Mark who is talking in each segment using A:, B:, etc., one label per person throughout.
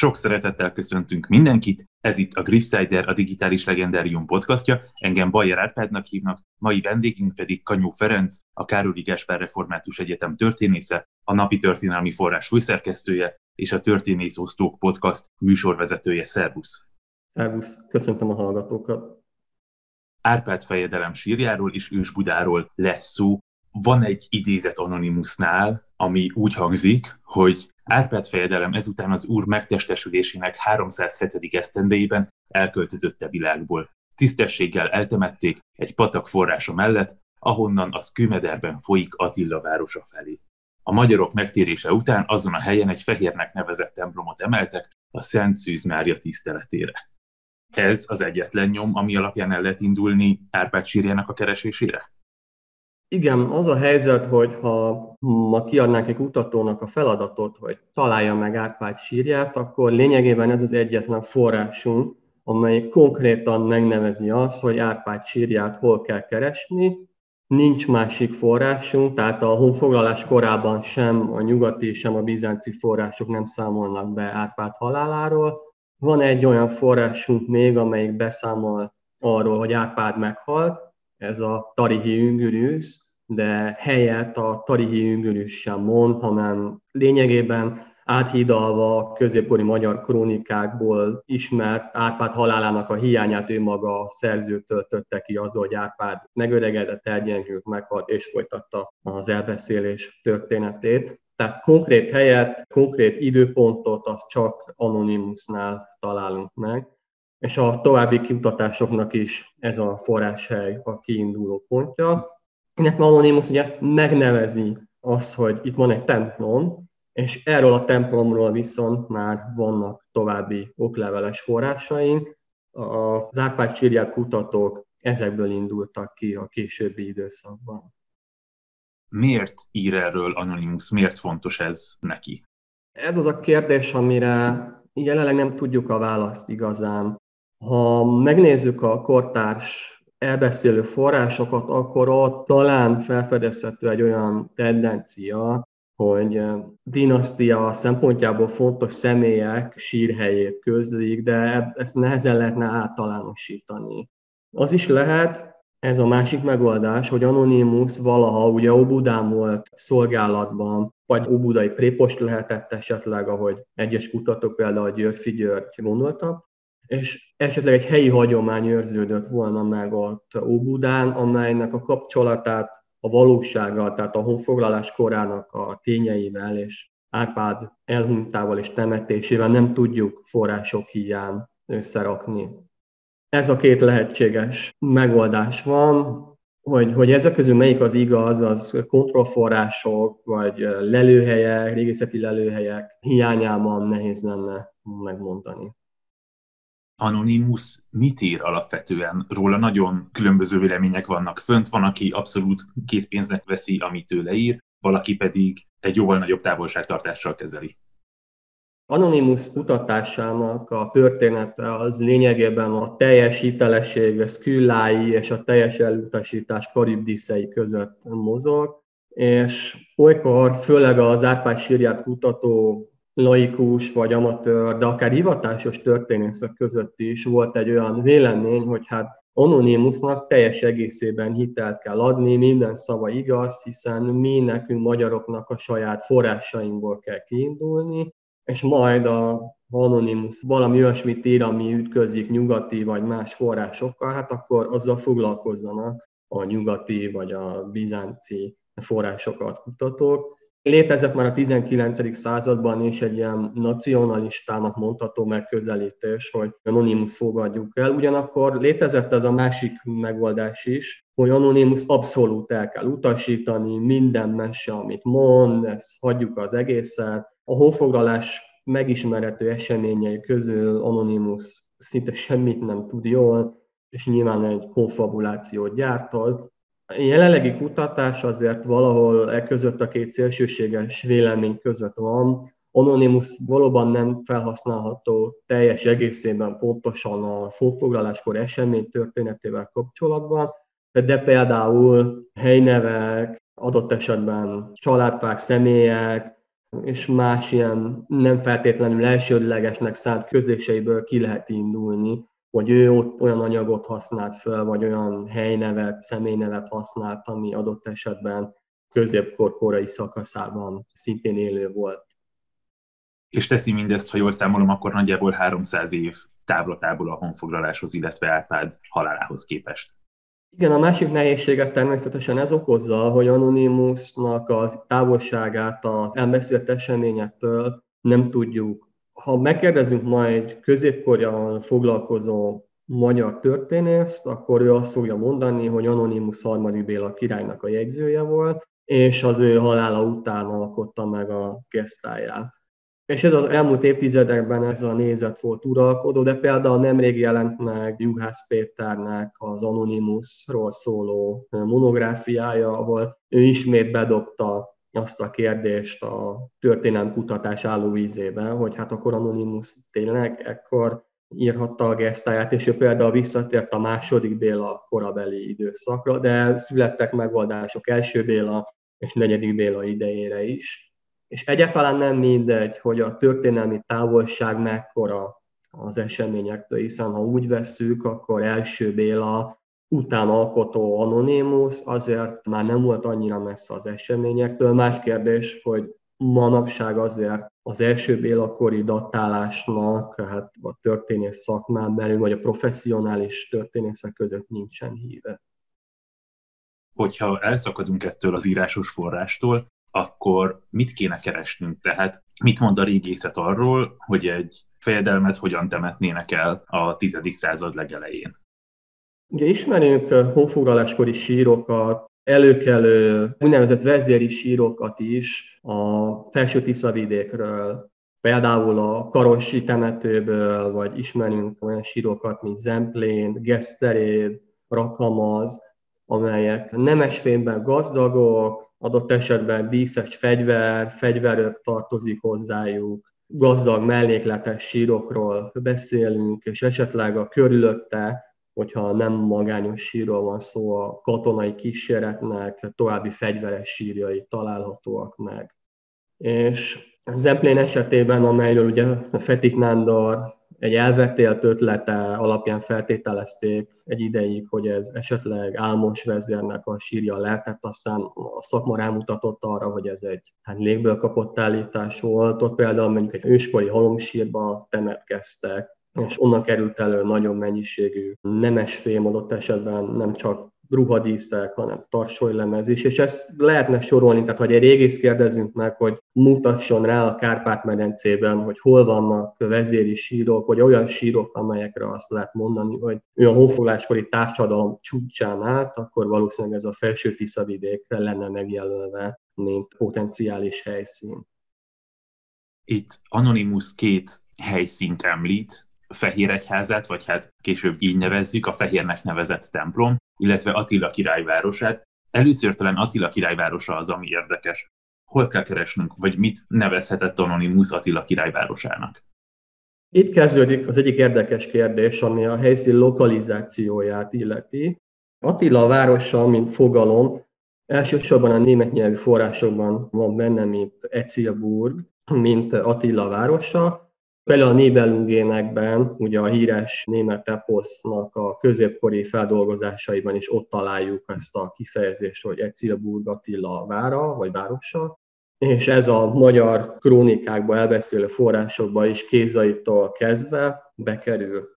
A: Sok szeretettel köszöntünk mindenkit, ez itt a Griffsider, a Digitális Legendarium podcastja, engem Bajer Árpádnak hívnak, mai vendégünk pedig Kanyó Ferenc, a Károli Gáspár Református Egyetem történésze, a Napi Történelmi Forrás főszerkesztője és a Történész Osztók podcast műsorvezetője. Szervusz!
B: Szervusz, köszöntöm a hallgatókat!
A: Árpád fejedelem sírjáról és Ősbudáról lesz szó. Van egy idézet Anonymousnál, ami úgy hangzik, hogy Árpád fejedelem ezután az úr megtestesülésének 307. esztendejében elköltözötte világból. Tisztességgel eltemették egy patak forrása mellett, ahonnan az Kőmederben folyik Attila városa felé. A magyarok megtérése után azon a helyen egy fehérnek nevezett templomot emeltek a Szent Szűz Mária tiszteletére. Ez az egyetlen nyom, ami alapján el lehet indulni Árpád sírjának a keresésére?
B: Igen, az a helyzet, hogy ha ma kiadnánk egy kutatónak a feladatot, hogy találja meg Árpád sírját, akkor lényegében ez az egyetlen forrásunk, amely konkrétan megnevezi azt, hogy Árpád sírját hol kell keresni. Nincs másik forrásunk, tehát a honfoglalás korában sem a nyugati, sem a bizánci források nem számolnak be Árpád haláláról. Van egy olyan forrásunk még, amelyik beszámol arról, hogy Árpád meghalt, ez a Tarihi Üngürűz, de helyett a Tarihi Üngürűz sem mond, hanem lényegében áthidalva a középkori magyar krónikákból ismert Árpád halálának a hiányát ő maga a szerző töltötte ki az, hogy Árpád megöregedett, elgyengült, meghalt és folytatta az elbeszélés történetét. Tehát konkrét helyet, konkrét időpontot azt csak Anonymousnál találunk meg és a további kimutatásoknak is ez a forráshely a kiinduló pontja. Ennek Anonymous ugye megnevezi azt, hogy itt van egy templom, és erről a templomról viszont már vannak további okleveles forrásaink. Az Árpád sírját kutatók ezekből indultak ki a későbbi időszakban.
A: Miért ír erről Anonymous? Miért fontos ez neki?
B: Ez az a kérdés, amire jelenleg nem tudjuk a választ igazán. Ha megnézzük a kortárs elbeszélő forrásokat, akkor ott talán felfedezhető egy olyan tendencia, hogy dinasztia szempontjából fontos személyek sírhelyét közlik, de ezt nehezen lehetne általánosítani. Az is lehet, ez a másik megoldás, hogy Anonymous valaha ugye Obudán volt szolgálatban, vagy Obudai prépost lehetett esetleg, ahogy egyes kutatók például Györfi György gondoltak, és esetleg egy helyi hagyomány őrződött volna meg ott Óbudán, amelynek a kapcsolatát a valósággal, tehát a honfoglalás korának a tényeivel és Árpád elhunytával és temetésével nem tudjuk források hiány összerakni. Ez a két lehetséges megoldás van, hogy, hogy ezek közül melyik az igaz, az kontrollforrások, vagy lelőhelyek, régészeti lelőhelyek hiányában nehéz lenne megmondani.
A: Anonymous mit ír alapvetően? Róla nagyon különböző vélemények vannak fönt. Van, aki abszolút készpénznek veszi, amit tőle ír, valaki pedig egy jóval nagyobb távolságtartással kezeli.
B: Anonymous kutatásának a története az lényegében a teljes hitelesség, a szküllái és a teljes elutasítás karibdiszei között mozog, és olykor főleg az Árpád sírját kutató laikus vagy amatőr, de akár hivatásos történészek között is volt egy olyan vélemény, hogy hát Anonymousnak teljes egészében hitelt kell adni, minden szava igaz, hiszen mi nekünk magyaroknak a saját forrásainkból kell kiindulni, és majd a Anonymous valami olyasmit ír, ami ütközik nyugati vagy más forrásokkal, hát akkor azzal foglalkozzanak a nyugati vagy a bizánci forrásokat kutatók. Létezett már a 19. században is egy ilyen nacionalistának mondható megközelítés, hogy Anonymous fogadjuk el. Ugyanakkor létezett ez a másik megoldás is, hogy Anonymous abszolút el kell utasítani, minden mese, amit mond, ezt hagyjuk az egészet. A honfoglalás megismerhető eseményei közül Anonymous szinte semmit nem tud jól, és nyilván egy konfabulációt gyártol, a jelenlegi kutatás azért valahol e között a két szélsőséges vélemény között van. Anonymous valóban nem felhasználható teljes egészében pontosan a fogfoglaláskor esemény történetével kapcsolatban, de például helynevek, adott esetben családfák, személyek, és más ilyen nem feltétlenül elsődlegesnek szánt közléseiből ki lehet indulni, hogy ő ott olyan anyagot használt föl, vagy olyan helynevet, személynevet használt, ami adott esetben középkor korai szakaszában szintén élő volt.
A: És teszi mindezt, ha jól számolom, akkor nagyjából 300 év távlatából a honfoglaláshoz, illetve Árpád halálához képest.
B: Igen, a másik nehézséget természetesen ez okozza, hogy Anonymousnak az távolságát az elbeszélt eseményektől nem tudjuk. Ha megkérdezünk ma egy középkorjal foglalkozó magyar történészt, akkor ő azt fogja mondani, hogy Anonymus harmadik Béla királynak a jegyzője volt, és az ő halála után alkotta meg a gesztáját. És ez az elmúlt évtizedekben ez a nézet volt uralkodó, de például nemrég jelent meg Juhász Péternek az Anonymousról szóló monográfiája, ahol ő ismét bedobta azt a kérdést a történelem kutatás állóvízébe, hogy hát akkor Anonymous tényleg ekkor írhatta a gesztáját, és ő például visszatért a második Béla korabeli időszakra, de születtek megoldások első Béla és negyedik Béla idejére is. És egyáltalán nem mindegy, hogy a történelmi távolság mekkora az eseményektől, hiszen ha úgy vesszük, akkor első Béla után alkotó Anonymous azért már nem volt annyira messze az eseményektől. Más kérdés, hogy manapság azért az első Béla kori datálásnak hát a történész szakmán belül, vagy a professzionális történészek között nincsen híve.
A: Hogyha elszakadunk ettől az írásos forrástól, akkor mit kéne keresnünk? Tehát mit mond a régészet arról, hogy egy fejedelmet hogyan temetnének el a 10. század legelején?
B: Ugye ismerünk honfoglaláskori sírokat, előkelő úgynevezett vezéri sírokat is a felső Tiszavidékről, például a Karosi temetőből, vagy ismerünk olyan sírokat, mint Zemplén, Geszteréd, Rakamaz, amelyek nemesfényben gazdagok, adott esetben díszes fegyver, fegyverök tartozik hozzájuk, gazdag mellékletes sírokról beszélünk, és esetleg a körülötte, hogyha nem magányos sírról van szó, a katonai kíséretnek további fegyveres sírjai találhatóak meg. És Zemplén esetében, amelyről ugye Fetik Nándor egy elvetélt ötlete alapján feltételezték egy ideig, hogy ez esetleg Álmos vezérnek a sírja lehetett, aztán a szakma rámutatott arra, hogy ez egy hát légből kapott állítás volt. Ott például mondjuk egy őskori halomsírba temetkeztek, és onnan került elő nagyon mennyiségű nemes fém adott esetben nem csak ruhadíszek, hanem tarsolylemez is, és ezt lehetne sorolni, tehát hogy egy régész kérdezünk meg, hogy mutasson rá a Kárpát-medencében, hogy hol vannak vezéri sírok, vagy olyan sírok, amelyekre azt lehet mondani, hogy ő a honfogláskori társadalom csúcsán át, akkor valószínűleg ez a felső Tiszavidék lenne megjelölve, mint potenciális helyszín.
A: Itt Anonymous két helyszínt említ, Fehéregyházát, vagy hát később így nevezzük, a Fehérnek nevezett templom, illetve Attila királyvárosát. Először talán Attila királyvárosa az, ami érdekes. Hol kell keresnünk, vagy mit nevezhetett Anonymous Attila királyvárosának?
B: Itt kezdődik az egyik érdekes kérdés, ami a helyszín lokalizációját illeti. Attila városa, mint fogalom, elsősorban a német nyelvű forrásokban van benne, mint Ecilburg, mint Attila városa, Például a Nibelungénekben, ugye a híres német eposznak a középkori feldolgozásaiban is ott találjuk ezt a kifejezést, hogy Ecilburg Attila vára, vagy városa, és ez a magyar krónikákba elbeszélő forrásokba is kézaitól kezdve bekerül.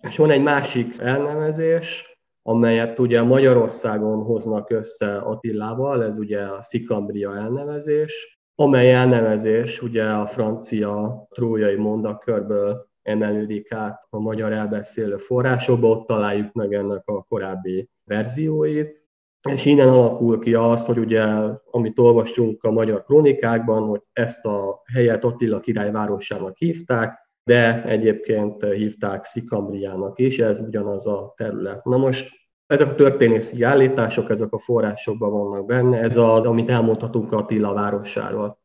B: És van egy másik elnevezés, amelyet ugye Magyarországon hoznak össze Attilával, ez ugye a Szikambria elnevezés, amely elnevezés ugye a francia trójai mondakörből emelődik át a magyar elbeszélő forrásokba, ott találjuk meg ennek a korábbi verzióit, és innen alakul ki az, hogy ugye, amit olvastunk a magyar krónikákban, hogy ezt a helyet Attila király városának hívták, de egyébként hívták Szikambriának is, ez ugyanaz a terület. Na most ezek a történészi állítások, ezek a forrásokban vannak benne, ez az, amit elmondhatunk Attila városáról.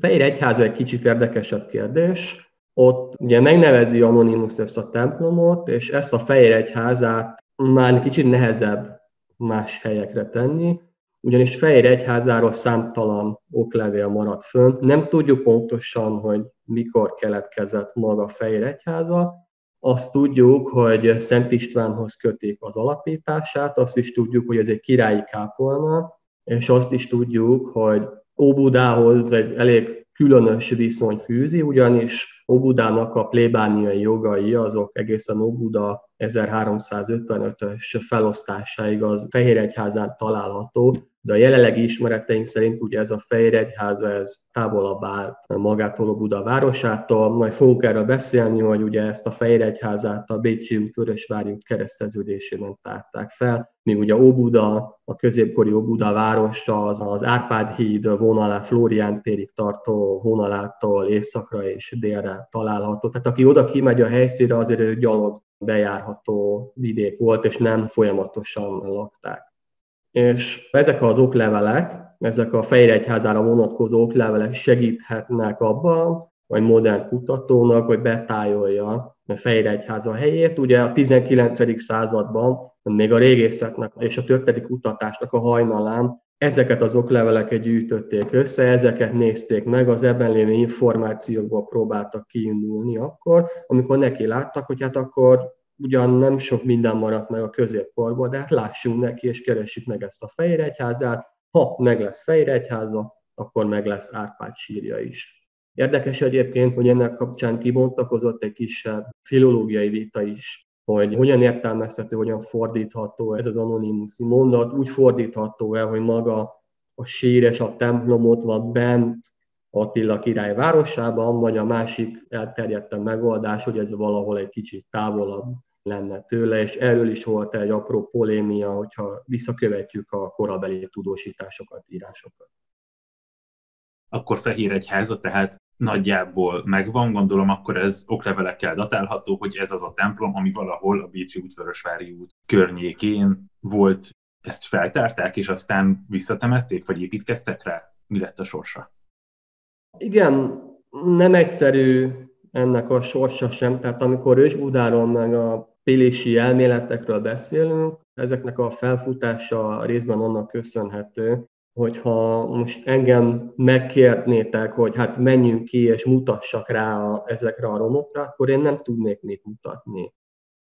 B: Fehér Egyháza egy kicsit érdekesebb kérdés. Ott ugye megnevezi Anonymous ezt a templomot, és ezt a Fehér Egyházát már kicsit nehezebb más helyekre tenni. ugyanis Fehér Egyházáról számtalan oklevél maradt fönn. Nem tudjuk pontosan, hogy mikor keletkezett maga Fehér Egyháza, azt tudjuk, hogy Szent Istvánhoz kötik az alapítását, azt is tudjuk, hogy ez egy királyi kápolna, és azt is tudjuk, hogy Óbudához egy elég különös viszony fűzi, ugyanis Óbudának a plébániai jogai azok egészen Óbuda 1355-ös felosztásáig az Fehéregyházán található, de a jelenlegi ismereteink szerint ugye ez a Fehér Egyháza, ez távolabb áll magától a Buda városától, majd fogunk erről beszélni, hogy ugye ezt a Fehér Egyházát a Bécsi út, Vörösvári út kereszteződésében tárták fel, míg ugye Óbuda, a középkori Óbuda városa az, az Árpád híd vonalá, Flórián térig tartó vonalától északra és délre található. Tehát aki oda kimegy a helyszínre, azért egy gyalog bejárható vidék volt, és nem folyamatosan lakták és ezek az oklevelek, ezek a Fejregyházára vonatkozó oklevelek segíthetnek abban, vagy modern kutatónak, hogy betájolja a Fejregyháza helyét. Ugye a 19. században még a régészetnek és a történeti kutatásnak a hajnalán ezeket az okleveleket gyűjtötték össze, ezeket nézték meg, az ebben lévő információkból próbáltak kiindulni akkor, amikor neki láttak, hogy hát akkor ugyan nem sok minden maradt meg a középkorból, de hát lássunk neki, és keressük meg ezt a Fejregyházát. Ha meg lesz Fejregyháza, akkor meg lesz Árpád sírja is. Érdekes egyébként, hogy ennek kapcsán kibontakozott egy kisebb filológiai vita is, hogy hogyan értelmezhető, hogyan fordítható ez az anonimus mondat, úgy fordítható el, hogy maga a sír és a templom ott van bent Attila király városában, vagy a másik elterjedten megoldás, hogy ez valahol egy kicsit távolabb lenne tőle, és erről is volt egy apró polémia, hogyha visszakövetjük a korabeli tudósításokat, írásokat.
A: Akkor Fehér Egyháza, tehát nagyjából megvan, gondolom akkor ez oklevelekkel datálható, hogy ez az a templom, ami valahol a Bécsi útvörösvári út környékén volt. Ezt feltárták, és aztán visszatemették, vagy építkeztek rá? Mi lett a sorsa?
B: Igen, nem egyszerű ennek a sorsa sem. Tehát amikor Ősbudáron meg a Pilési elméletekről beszélünk, ezeknek a felfutása részben annak köszönhető, hogyha most engem megkérnétek, hogy hát menjünk ki és mutassak rá a, ezekre a romokra, akkor én nem tudnék mit mutatni.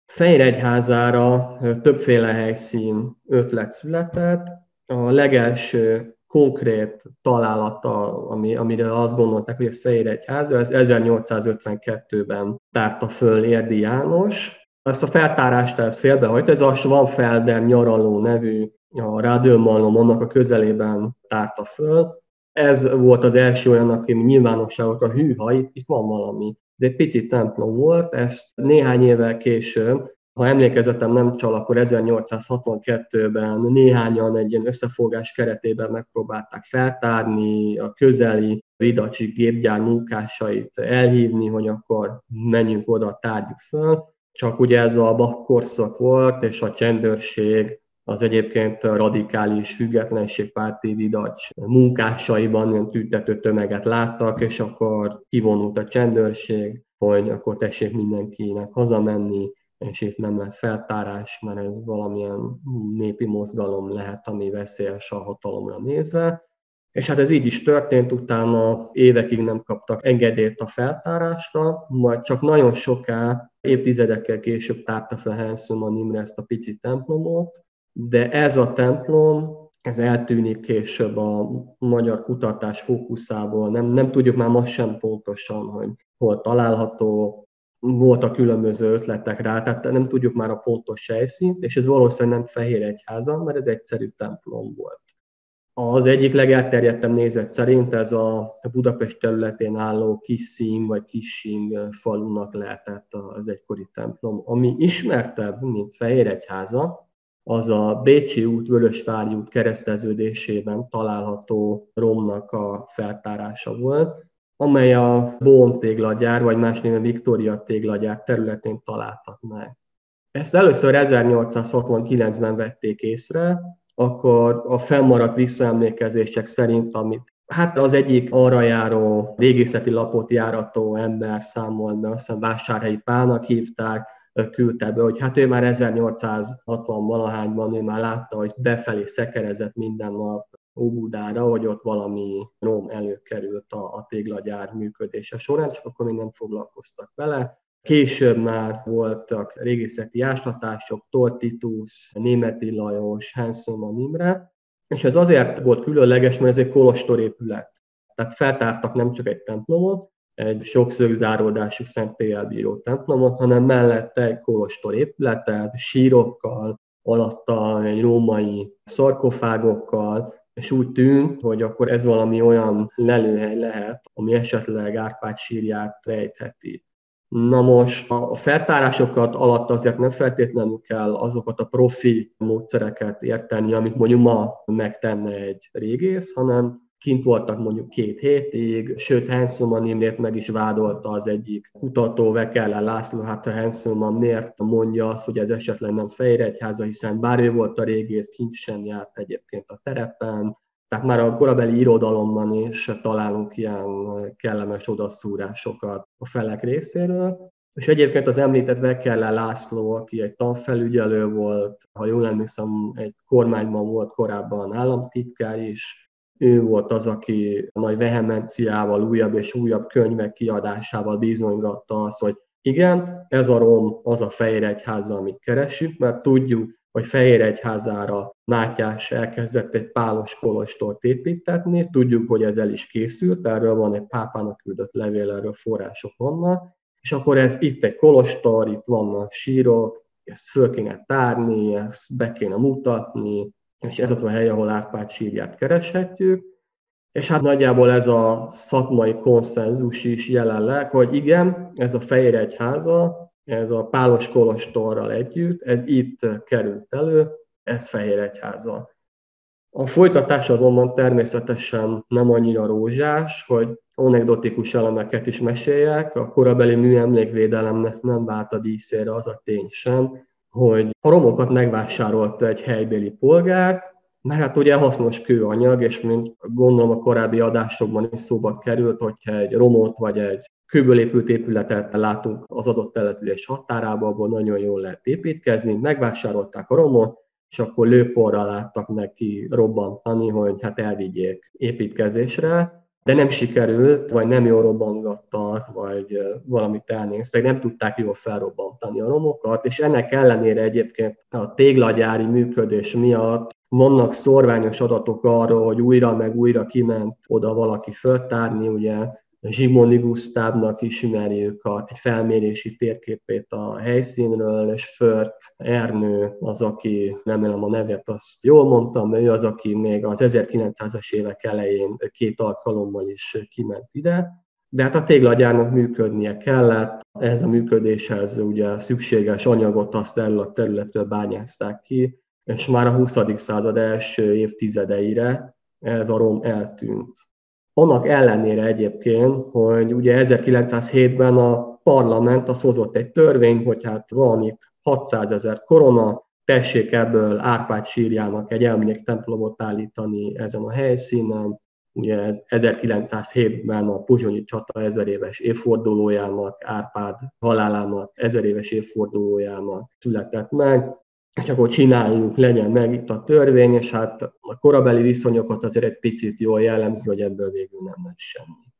B: Fejregyházára többféle helyszín ötlet született. A legelső konkrét találata, ami, amire azt gondolták, hogy ez Fejregyháza, ez 1852-ben tárta föl Érdi János, ezt a feltárást ezt félbehagyta, ez a Schwanfelder nyaraló nevű a Rádőmalom annak a közelében tárta föl. Ez volt az első olyan, aki nyilvánosságot a hűha, itt, itt van valami. Ez egy picit templom volt, ezt néhány évvel később, ha emlékezetem nem csal, akkor 1862-ben néhányan egy ilyen összefogás keretében megpróbálták feltárni a közeli Vidacsi gépgyár munkásait elhívni, hogy akkor menjünk oda, tárjuk föl csak ugye ez a Bach korszak volt, és a csendőrség az egyébként radikális függetlenségpárti vidacs munkásaiban ilyen tüntető tömeget láttak, és akkor kivonult a csendőrség, hogy akkor tessék mindenkinek hazamenni, és itt nem lesz feltárás, mert ez valamilyen népi mozgalom lehet, ami veszélyes a hatalomra nézve. És hát ez így is történt, utána évekig nem kaptak engedélyt a feltárásra, majd csak nagyon soká, évtizedekkel később tárta fel Hanson Imre ezt a pici templomot, de ez a templom, ez eltűnik később a magyar kutatás fókuszából, nem, nem tudjuk már most sem pontosan, hogy hol található, voltak különböző ötletek rá, tehát nem tudjuk már a pontos helyszínt, és ez valószínűleg nem Fehér Egyháza, mert ez egyszerű templom volt. Az egyik legelterjedtebb nézet szerint ez a Budapest területén álló Kisszín vagy Kissing falunak lehetett az egykori templom. Ami ismertebb, mint Egyháza, az a Bécsi út, Vörösvári út kereszteződésében található romnak a feltárása volt, amely a Bón téglagyár, vagy más néven Viktória téglagyár területén találtak meg. Ezt először 1869-ben vették észre, akkor a fennmaradt visszaemlékezések szerint, amit Hát az egyik arra járó régészeti lapot járató ember számolt be, azt hiszem Vásárhelyi Pálnak hívták, küldte be, hogy hát ő már 1860-valahányban ő már látta, hogy befelé szekerezett minden nap Óbudára, hogy ott valami rom előkerült a, a téglagyár működése során, csak akkor még nem foglalkoztak vele. Később már voltak régészeti áslatások, Tortitus, Németi Lajos, Hanson Imre, és ez azért volt különleges, mert ez egy kolostorépület. Tehát feltártak nem csak egy templomot, egy sokszögzáródású szentélyel bíró templomot, hanem mellette egy kolostor épületet, sírokkal, alatta egy római szarkofágokkal, és úgy tűnt, hogy akkor ez valami olyan lelőhely lehet, ami esetleg Árpád sírját rejtheti. Na most a feltárásokat alatt azért nem feltétlenül kell azokat a profi módszereket érteni, amit mondjuk ma megtenne egy régész, hanem kint voltak mondjuk két hétig, sőt Hanselman Imrét meg is vádolta az egyik kutató, Vekele László, hát a Hanselman miért mondja azt, hogy ez esetleg nem Fejregyháza, hiszen bár ő volt a régész, kint sem járt egyébként a terepen, tehát már a korabeli irodalomban is találunk ilyen kellemes odaszúrásokat a felek részéről. És egyébként az említett Vekele László, aki egy tanfelügyelő volt, ha jól emlékszem, egy kormányban volt korábban államtitkár is, ő volt az, aki a nagy vehemenciával, újabb és újabb könyvek kiadásával bizonygatta azt, hogy igen, ez a rom az a Fehéregyháza, amit keresünk, mert tudjuk, hogy Fehéregyházára Mátyás elkezdett egy pálos kolostort építetni, tudjuk, hogy ez el is készült, erről van egy pápának küldött levél, erről források vannak, és akkor ez itt egy kolostor, itt vannak sírok, ezt föl kéne tárni, ezt be kéne mutatni, és ez az a hely, ahol Árpád sírját kereshetjük, és hát nagyjából ez a szakmai konszenzus is jelenleg, hogy igen, ez a Fehér Egyháza, ez a Pálos Kolostorral együtt, ez itt került elő, ez Fehér Egyháza. A folytatás azonban természetesen nem annyira rózsás, hogy anekdotikus elemeket is meséljek. A korabeli műemlékvédelemnek nem vált a díszére az a tény sem, hogy a romokat megvásárolta egy helybéli polgár, mert hát ugye hasznos kőanyag, és mint gondolom a korábbi adásokban is szóba került, hogyha egy romot vagy egy kőből épült épületet látunk az adott település határába, abból nagyon jól lehet építkezni, megvásárolták a romot, és akkor lőporral láttak neki robbantani, hogy hát elvigyék építkezésre. De nem sikerült, vagy nem jól robbangattak, vagy valamit elnéztek, nem tudták jól felrobbantani a romokat, és ennek ellenére egyébként a téglagyári működés miatt vannak szorványos adatok arról, hogy újra meg újra kiment oda valaki föltárni, ugye Zsigmondi Gusztávnak ismerjük a felmérési térképét a helyszínről, és Förk Ernő az, aki, remélem a nevet azt jól mondtam, ő az, aki még az 1900-as évek elején két alkalommal is kiment ide, de hát a téglagyárnak működnie kellett, ehhez a működéshez ugye szükséges anyagot azt erről a területről bányázták ki, és már a 20. század első évtizedeire ez a rom eltűnt. Annak ellenére egyébként, hogy ugye 1907-ben a parlament az hozott egy törvényt, hogy hát van itt 600 ezer korona, tessék ebből Árpád sírjának egy emléktemplomot állítani ezen a helyszínen. Ugye ez 1907-ben a Pozsonyi csata ezer éves évfordulójának, Árpád halálának ezer éves évfordulójának született meg és akkor csináljuk, legyen meg itt a törvény, és hát a korabeli viszonyokat azért egy picit jól jellemzi, hogy ebből végül nem lett semmi.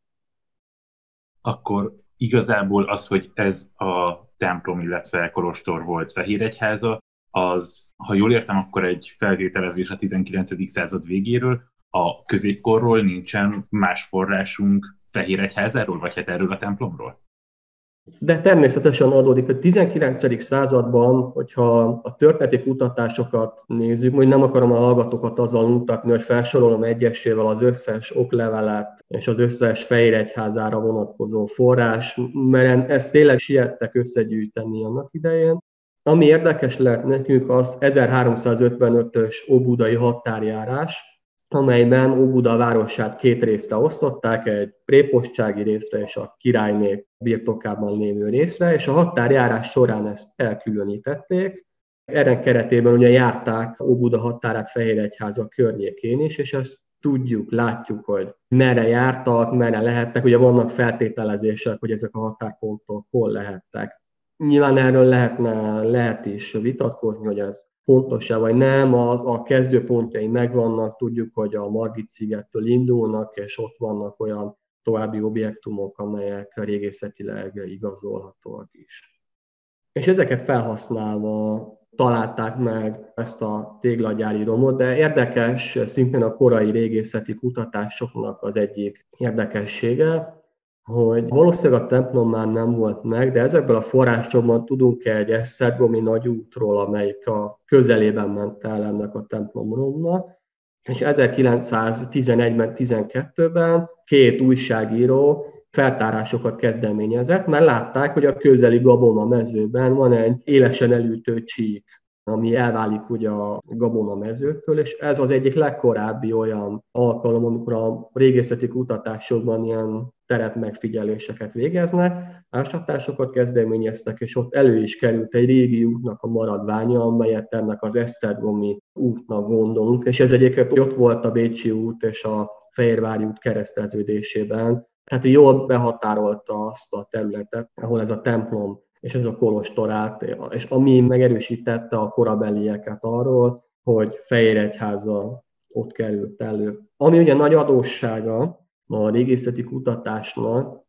A: Akkor igazából az, hogy ez a templom, illetve kolostor volt Fehéregyháza, az, ha jól értem, akkor egy felvételezés a 19. század végéről, a középkorról nincsen más forrásunk Fehéregyházáról, vagy hát erről a templomról?
B: De természetesen adódik, hogy 19. században, hogyha a történeti kutatásokat nézzük, hogy nem akarom a hallgatókat azzal mutatni, hogy felsorolom egyesével az összes oklevelet és az összes fejregyházára vonatkozó forrás, mert ezt tényleg siettek összegyűjteni annak idején. Ami érdekes lehet nekünk, az 1355-ös óbudai határjárás, amelyben Óbuda városát két részre osztották, egy prépostsági részre és a királyné birtokában lévő részre, és a határjárás során ezt elkülönítették. Erre keretében ugye járták Óbuda határát Fehéregyháza környékén is, és ezt tudjuk, látjuk, hogy merre jártak, merre lehettek, ugye vannak feltételezések, hogy ezek a határpontok hol lehettek. Nyilván erről lehetne, lehet is vitatkozni, hogy ez pontos-e vagy nem, az, a kezdőpontjai megvannak, tudjuk, hogy a Margit szigettől indulnak, és ott vannak olyan további objektumok, amelyek régészetileg igazolhatóak is. És ezeket felhasználva találták meg ezt a téglagyári romot, de érdekes szintén a korai régészeti kutatásoknak az egyik érdekessége, hogy valószínűleg a templom már nem volt meg, de ezekből a forrásokban tudunk egy Esztergomi nagyútról, amelyik a közelében ment el ennek a templomromnak, és 1911-ben, 12-ben két újságíró feltárásokat kezdeményezett, mert látták, hogy a közeli gabona mezőben van egy élesen elütő csík, ami elválik ugye a gabona mezőtől, és ez az egyik legkorábbi olyan alkalom, amikor a régészeti kutatásokban ilyen teret megfigyeléseket végeznek, ásatásokat kezdeményeztek, és ott elő is került egy régi útnak a maradványa, amelyet ennek az Esztergomi útnak gondolunk, és ez egyébként ott volt a Bécsi út és a Fehérvári út kereszteződésében, tehát jól behatárolta azt a területet, ahol ez a templom és ez a kolostorát, és ami megerősítette a korabelieket arról, hogy Fehéregyháza ott került elő. Ami ugye nagy adóssága a régészeti kutatásnak,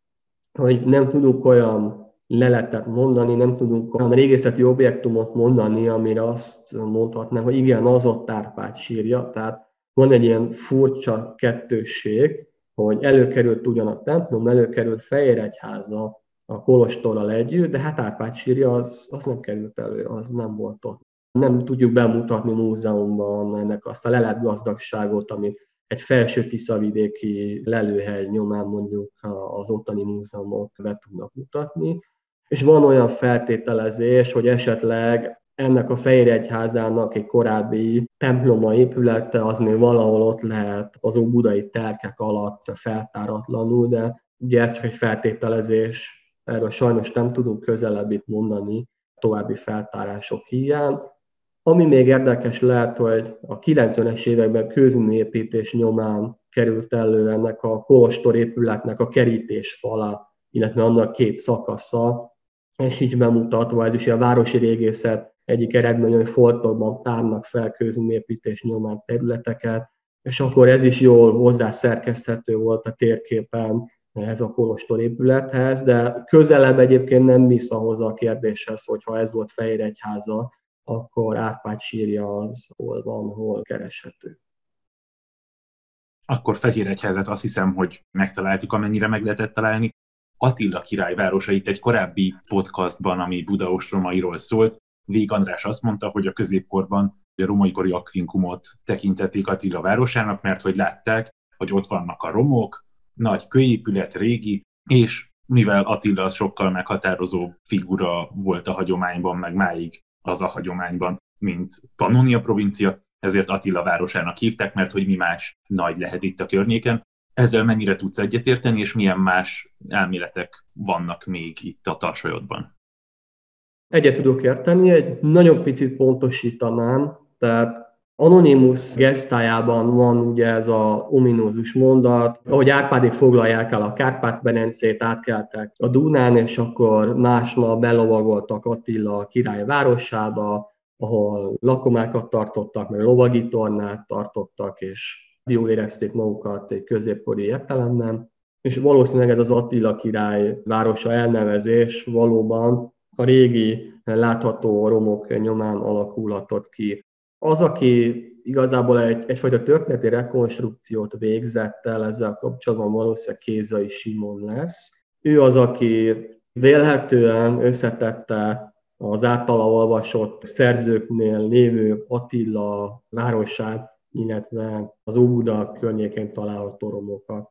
B: hogy nem tudunk olyan leletet mondani, nem tudunk olyan régészeti objektumot mondani, amire azt mondhatnánk, hogy igen, az ott Árpád sírja. Tehát van egy ilyen furcsa kettősség, hogy előkerült ugyan a templom, előkerült Fehéregyháza a kolostorral együtt, de hát Árpád sírja az, az nem került elő, az nem volt ott. Nem tudjuk bemutatni múzeumban ennek azt a leletgazdagságot, amit egy felső tiszavidéki lelőhely nyomán mondjuk az ottani múzeumok be tudnak mutatni. És van olyan feltételezés, hogy esetleg ennek a Fehéregyházának egy korábbi temploma épülete, az még valahol ott lehet az óbudai telkek alatt feltáratlanul, de ugye ez csak egy feltételezés, erről sajnos nem tudunk közelebbit mondani további feltárások hiány. Ami még érdekes lehet, hogy a 90-es években közműépítés nyomán került elő ennek a kolostor épületnek a kerítés fala, illetve annak két szakasza, és így bemutatva, ez is a városi régészet egyik eredmény, hogy foltokban tárnak fel közműépítés nyomán területeket, és akkor ez is jól hozzászerkeszthető volt a térképen ehhez a kolostor épülethez, de közelebb egyébként nem visz ahhoz a kérdéshez, hogy ha ez volt Fehéregyháza, akkor Árpád sírja az hol van, hol kereshető.
A: Akkor Fehéregyházat azt hiszem, hogy megtaláltuk, amennyire meg lehetett találni. Attila király városa itt egy korábbi podcastban, ami Budaostromairól szólt, Vég András azt mondta, hogy a középkorban a romai kori akvinkumot tekintették Attila városának, mert hogy látták, hogy ott vannak a romok, nagy kőépület, régi, és mivel Attila sokkal meghatározó figura volt a hagyományban, meg máig az a hagyományban, mint Pannonia provincia, ezért Attila városának hívták, mert hogy mi más nagy lehet itt a környéken. Ezzel mennyire tudsz egyetérteni, és milyen más elméletek vannak még itt a tarsajodban?
B: Egyet tudok érteni, egy nagyon picit pontosítanám, tehát Anonymous gesztájában van ugye ez a ominózus mondat, ahogy Árpádék foglalják el a Kárpát-Berencét, átkeltek a Dunán, és akkor másnap belovagoltak Attila király városába, ahol lakomákat tartottak, meg lovagi tornát tartottak, és jól érezték magukat egy középkori értelemben. És valószínűleg ez az Attila király városa elnevezés valóban a régi látható romok nyomán alakulhatott ki. Az, aki igazából egy, egyfajta történeti rekonstrukciót végzett el ezzel kapcsolatban, valószínűleg Kézai Simon lesz. Ő az, aki vélhetően összetette az általa olvasott szerzőknél lévő Attila városát, illetve az Óbuda környékén található romokat.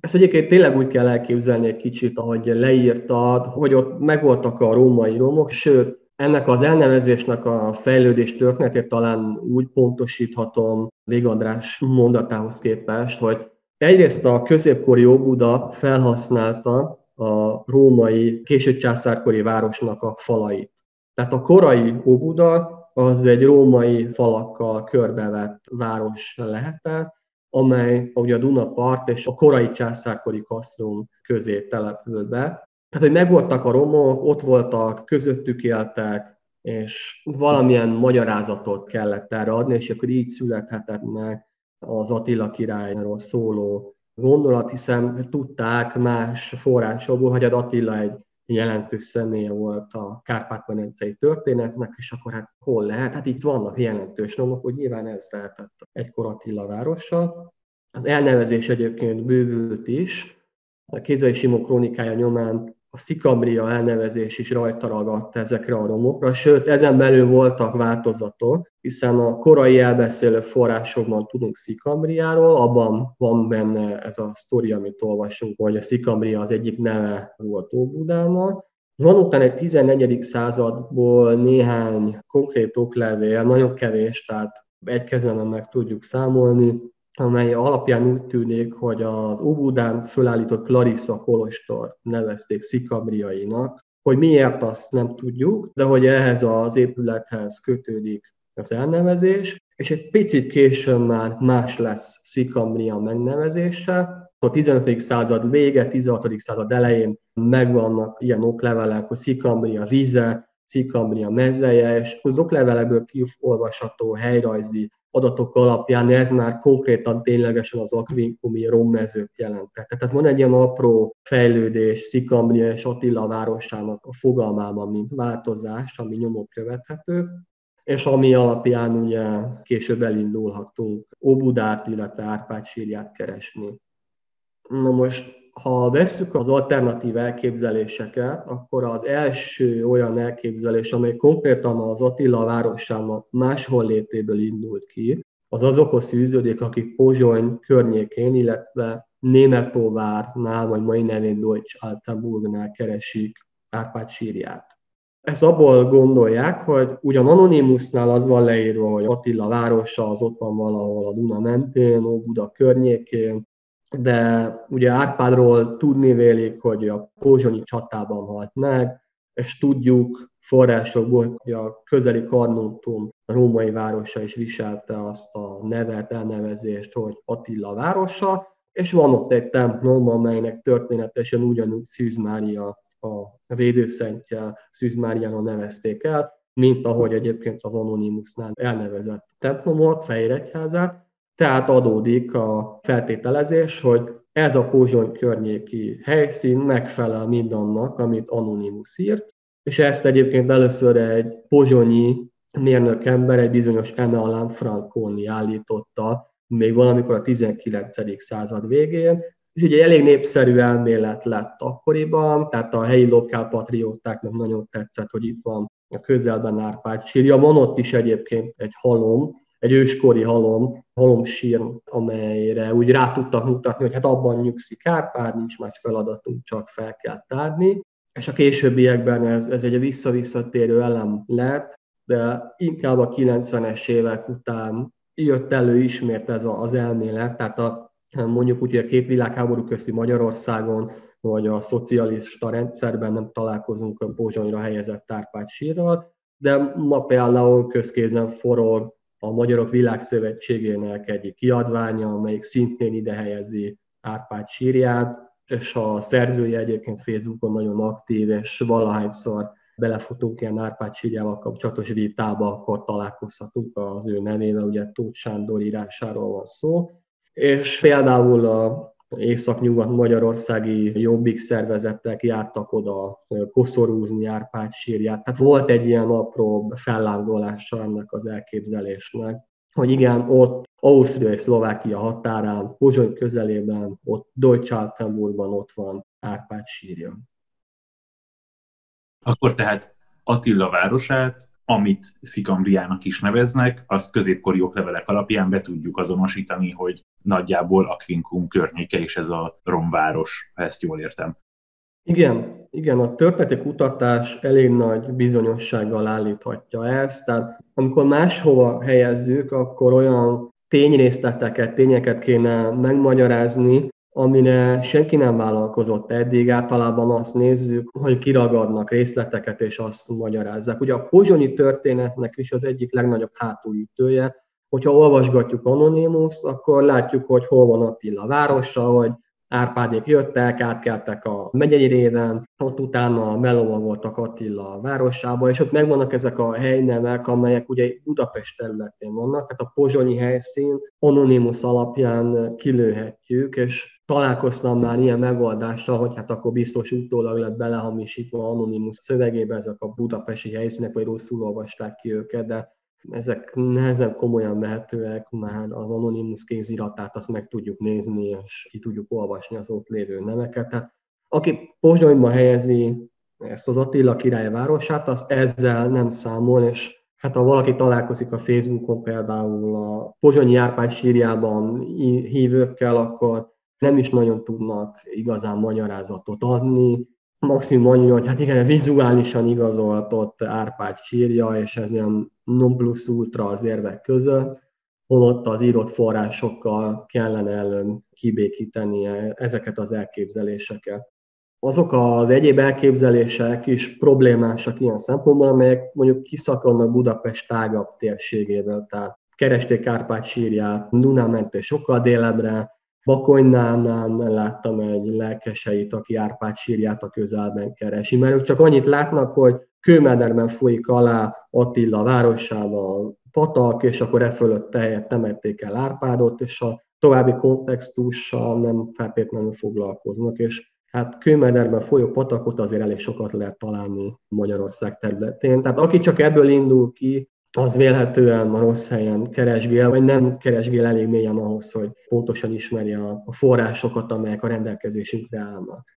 B: Ezt egyébként tényleg úgy kell elképzelni egy kicsit, ahogy leírtad, hogy ott megvoltak a római romok, sőt, ennek az elnevezésnek a fejlődés történetét talán úgy pontosíthatom Végadrás mondatához képest, hogy egyrészt a középkori Óbuda felhasználta a római, késő császárkori városnak a falait. Tehát a korai Óbuda az egy római falakkal körbevett város lehetett, amely ugye a Duna part és a korai császárkori kasztrum közé települt be. Tehát, hogy megvoltak a romok, ott voltak, közöttük éltek, és valamilyen magyarázatot kellett erre adni, és akkor így születhetett meg az Attila királyról szóló gondolat, hiszen tudták más forrásokból, hogy az Attila egy jelentős személye volt a Kárpát-medencei történetnek, és akkor hát hol lehet? Hát itt vannak jelentős nomok, hogy nyilván ez lehetett egykor Attila városa. Az elnevezés egyébként bővült is. A Kézai Simó krónikája nyomán a Szikabria elnevezés is rajta ragadt ezekre a romokra, sőt, ezen belül voltak változatok, hiszen a korai elbeszélő forrásokban tudunk Szikambriáról, abban van benne ez a sztori, amit olvasunk, hogy a Szikambria az egyik neve volt Óbudának. Van utána egy 14. századból néhány konkrét oklevél, nagyon kevés, tehát egy kezemen meg tudjuk számolni, amely alapján úgy tűnik, hogy az Óbudán fölállított Clarissa Kolostor nevezték Szikabriainak, hogy miért azt nem tudjuk, de hogy ehhez az épülethez kötődik az elnevezés, és egy picit későn már más lesz Szikambria megnevezése. A 15. század vége, 16. század elején megvannak ilyen oklevelek, hogy Szikambria víze, Szikambria mezeje, és az oklevelekből kiolvasható helyrajzi adatok alapján ez már konkrétan ténylegesen az akvinkumi rommezőt jelentett. Tehát van egy ilyen apró fejlődés Szikambria és Attila városának a fogalmában, mint változás, ami nyomok követhető, és ami alapján ugye később elindulhatunk Óbudát, illetve Árpád sírját keresni. Na most ha vesszük az alternatív elképzeléseket, akkor az első olyan elképzelés, amely konkrétan az Attila városának máshol létéből indult ki, az azokhoz szűződik, akik Pozsony környékén, illetve Németovárnál, vagy mai nevén Deutsch Altenburgnál keresik Árpád sírját. Ezt abból gondolják, hogy ugyan Anonymusnál az van leírva, hogy Attila városa az ott van valahol a Duna mentén, Óbuda környékén, de ugye Árpádról tudni vélik, hogy a Pózsonyi csatában halt meg, és tudjuk forrásokból, hogy a közeli Karnuntum a római városa is viselte azt a nevet, elnevezést, hogy Attila városa, és van ott egy templom, amelynek történetesen ugyanúgy Szűz Mária a védőszentje Szűz Máriának nevezték el, mint ahogy egyébként az Anonymusnál elnevezett templomot, Fejregyházát, tehát adódik a feltételezés, hogy ez a Pozsony környéki helyszín megfelel mindannak, amit Anonymous írt, és ezt egyébként először egy pozsonyi mérnök ember, egy bizonyos Enne Alain Franconi állította, még valamikor a 19. század végén, és ugye elég népszerű elmélet lett akkoriban, tehát a helyi lokálpatriótáknak nagyon tetszett, hogy itt van a közelben Árpád sírja. Van ott is egyébként egy halom, egy őskori halom, halomsír, amelyre úgy rá tudtak mutatni, hogy hát abban nyugszik Árpád, nincs más feladatunk, csak fel kell tárni. És a későbbiekben ez, ez egy vissza-visszatérő elem lett, de inkább a 90-es évek után jött elő ismét ez az elmélet, tehát a, mondjuk úgy, hogy a két világháború közti Magyarországon, vagy a szocialista rendszerben nem találkozunk a Pozsonyra helyezett Árpád sírral, de ma például közkézen forog a Magyarok Világszövetségének egyik kiadványa, amelyik szintén ide helyezi Árpád sírját, és a szerzője egyébként Facebookon nagyon aktív, és valahányszor belefutunk ilyen Árpád sírjával kapcsolatos vitába, akkor találkozhatunk az ő nevével, ugye Tóth Sándor írásáról van szó. És például a észak-nyugat-magyarországi jobbik szervezetek jártak oda koszorúzni Árpád sírját. Tehát volt egy ilyen apró fellángolása ennek az elképzelésnek, hogy igen, ott Ausztria és Szlovákia határán, Pozsony közelében, ott Deutsch-Altenburgban ott van Árpád sírja.
A: Akkor tehát Attila városát, amit Szikambriának is neveznek, azt középkori oklevelek alapján be tudjuk azonosítani, hogy nagyjából Aquincum környéke és ez a romváros, ha ezt jól értem.
B: Igen, igen, a történeti kutatás elég nagy bizonyossággal állíthatja ezt, tehát amikor máshova helyezzük, akkor olyan tényrészleteket, tényeket kéne megmagyarázni, amire senki nem vállalkozott eddig, általában azt nézzük, hogy kiragadnak részleteket, és azt magyarázzák. Ugye a pozsonyi történetnek is az egyik legnagyobb hátulütője, hogyha olvasgatjuk Anonymous, akkor látjuk, hogy hol van Attila városa, hogy Árpádék jöttek, átkeltek a megyei réven, ott utána melovagoltak Attila városába, és ott megvannak ezek a helynevek, amelyek ugye Budapest területén vannak, tehát a pozsonyi helyszín anonimus alapján kilőhetjük, és találkoztam már ilyen megoldással, hogy hát akkor biztos utólag lett belehamisítva anonimus szövegébe ezek a budapesti helyszínek, vagy rosszul olvasták ki őket, de ezek nehezen komolyan vehetőek, már az anonimus kéziratát azt meg tudjuk nézni, és ki tudjuk olvasni az ott lévő neveket. Tehát aki Pozsonyba helyezi ezt az Attila király városát, az ezzel nem számol, és hát ha valaki találkozik a Facebookon például a Pozsonyi Árpány sírjában hívőkkel, akkor nem is nagyon tudnak igazán magyarázatot adni, maximum annyi, hogy hát igen, vizuálisan igazoltott Árpád sírja, és ez ilyen non plus ultra az érvek között, holott az írott forrásokkal kellene ellen kibékíteni ezeket az elképzeléseket. Azok az egyéb elképzelések is problémásak ilyen szempontból, amelyek mondjuk kiszakadnak Budapest tágabb térségéből, tehát keresték Kárpát sírját, Dunán mentél sokkal délebre, Bakonynál láttam egy lelkeseit, aki Árpád sírját a közelben keresi, mert ők csak annyit látnak, hogy kőmederben folyik alá Attila városába patak, és akkor e fölött tehet temették el Árpádot, és a további kontextussal nem feltétlenül foglalkoznak, és hát kőmederben folyó patakot azért elég sokat lehet találni Magyarország területén. Tehát aki csak ebből indul ki, az vélhetően a rossz helyen keresgél, vagy nem keresgél elég mélyen ahhoz, hogy pontosan ismerje a forrásokat, amelyek a rendelkezésünkre állnak.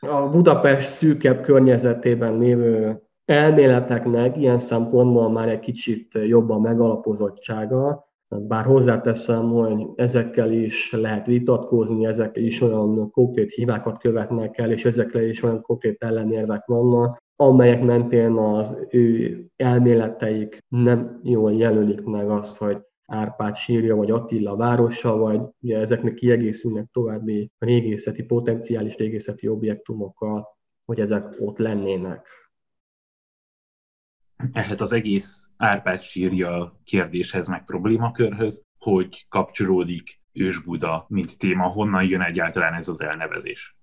B: A Budapest szűkebb környezetében lévő elméleteknek ilyen szempontból már egy kicsit jobb a megalapozottsága, bár hozzáteszem, hogy ezekkel is lehet vitatkozni, ezekkel is olyan konkrét hibákat követnek el, és ezekkel is olyan konkrét ellenérvek vannak, amelyek mentén az ő elméleteik nem jól jelölik meg azt, hogy Árpád sírja, vagy Attila városa, vagy ugye ezeknek kiegészülnek további régészeti, potenciális régészeti objektumokkal, hogy ezek ott lennének.
A: Ehhez az egész Árpád sírja kérdéshez, meg problémakörhöz, hogy kapcsolódik Ősbuda, mint téma, honnan jön egyáltalán ez az elnevezés?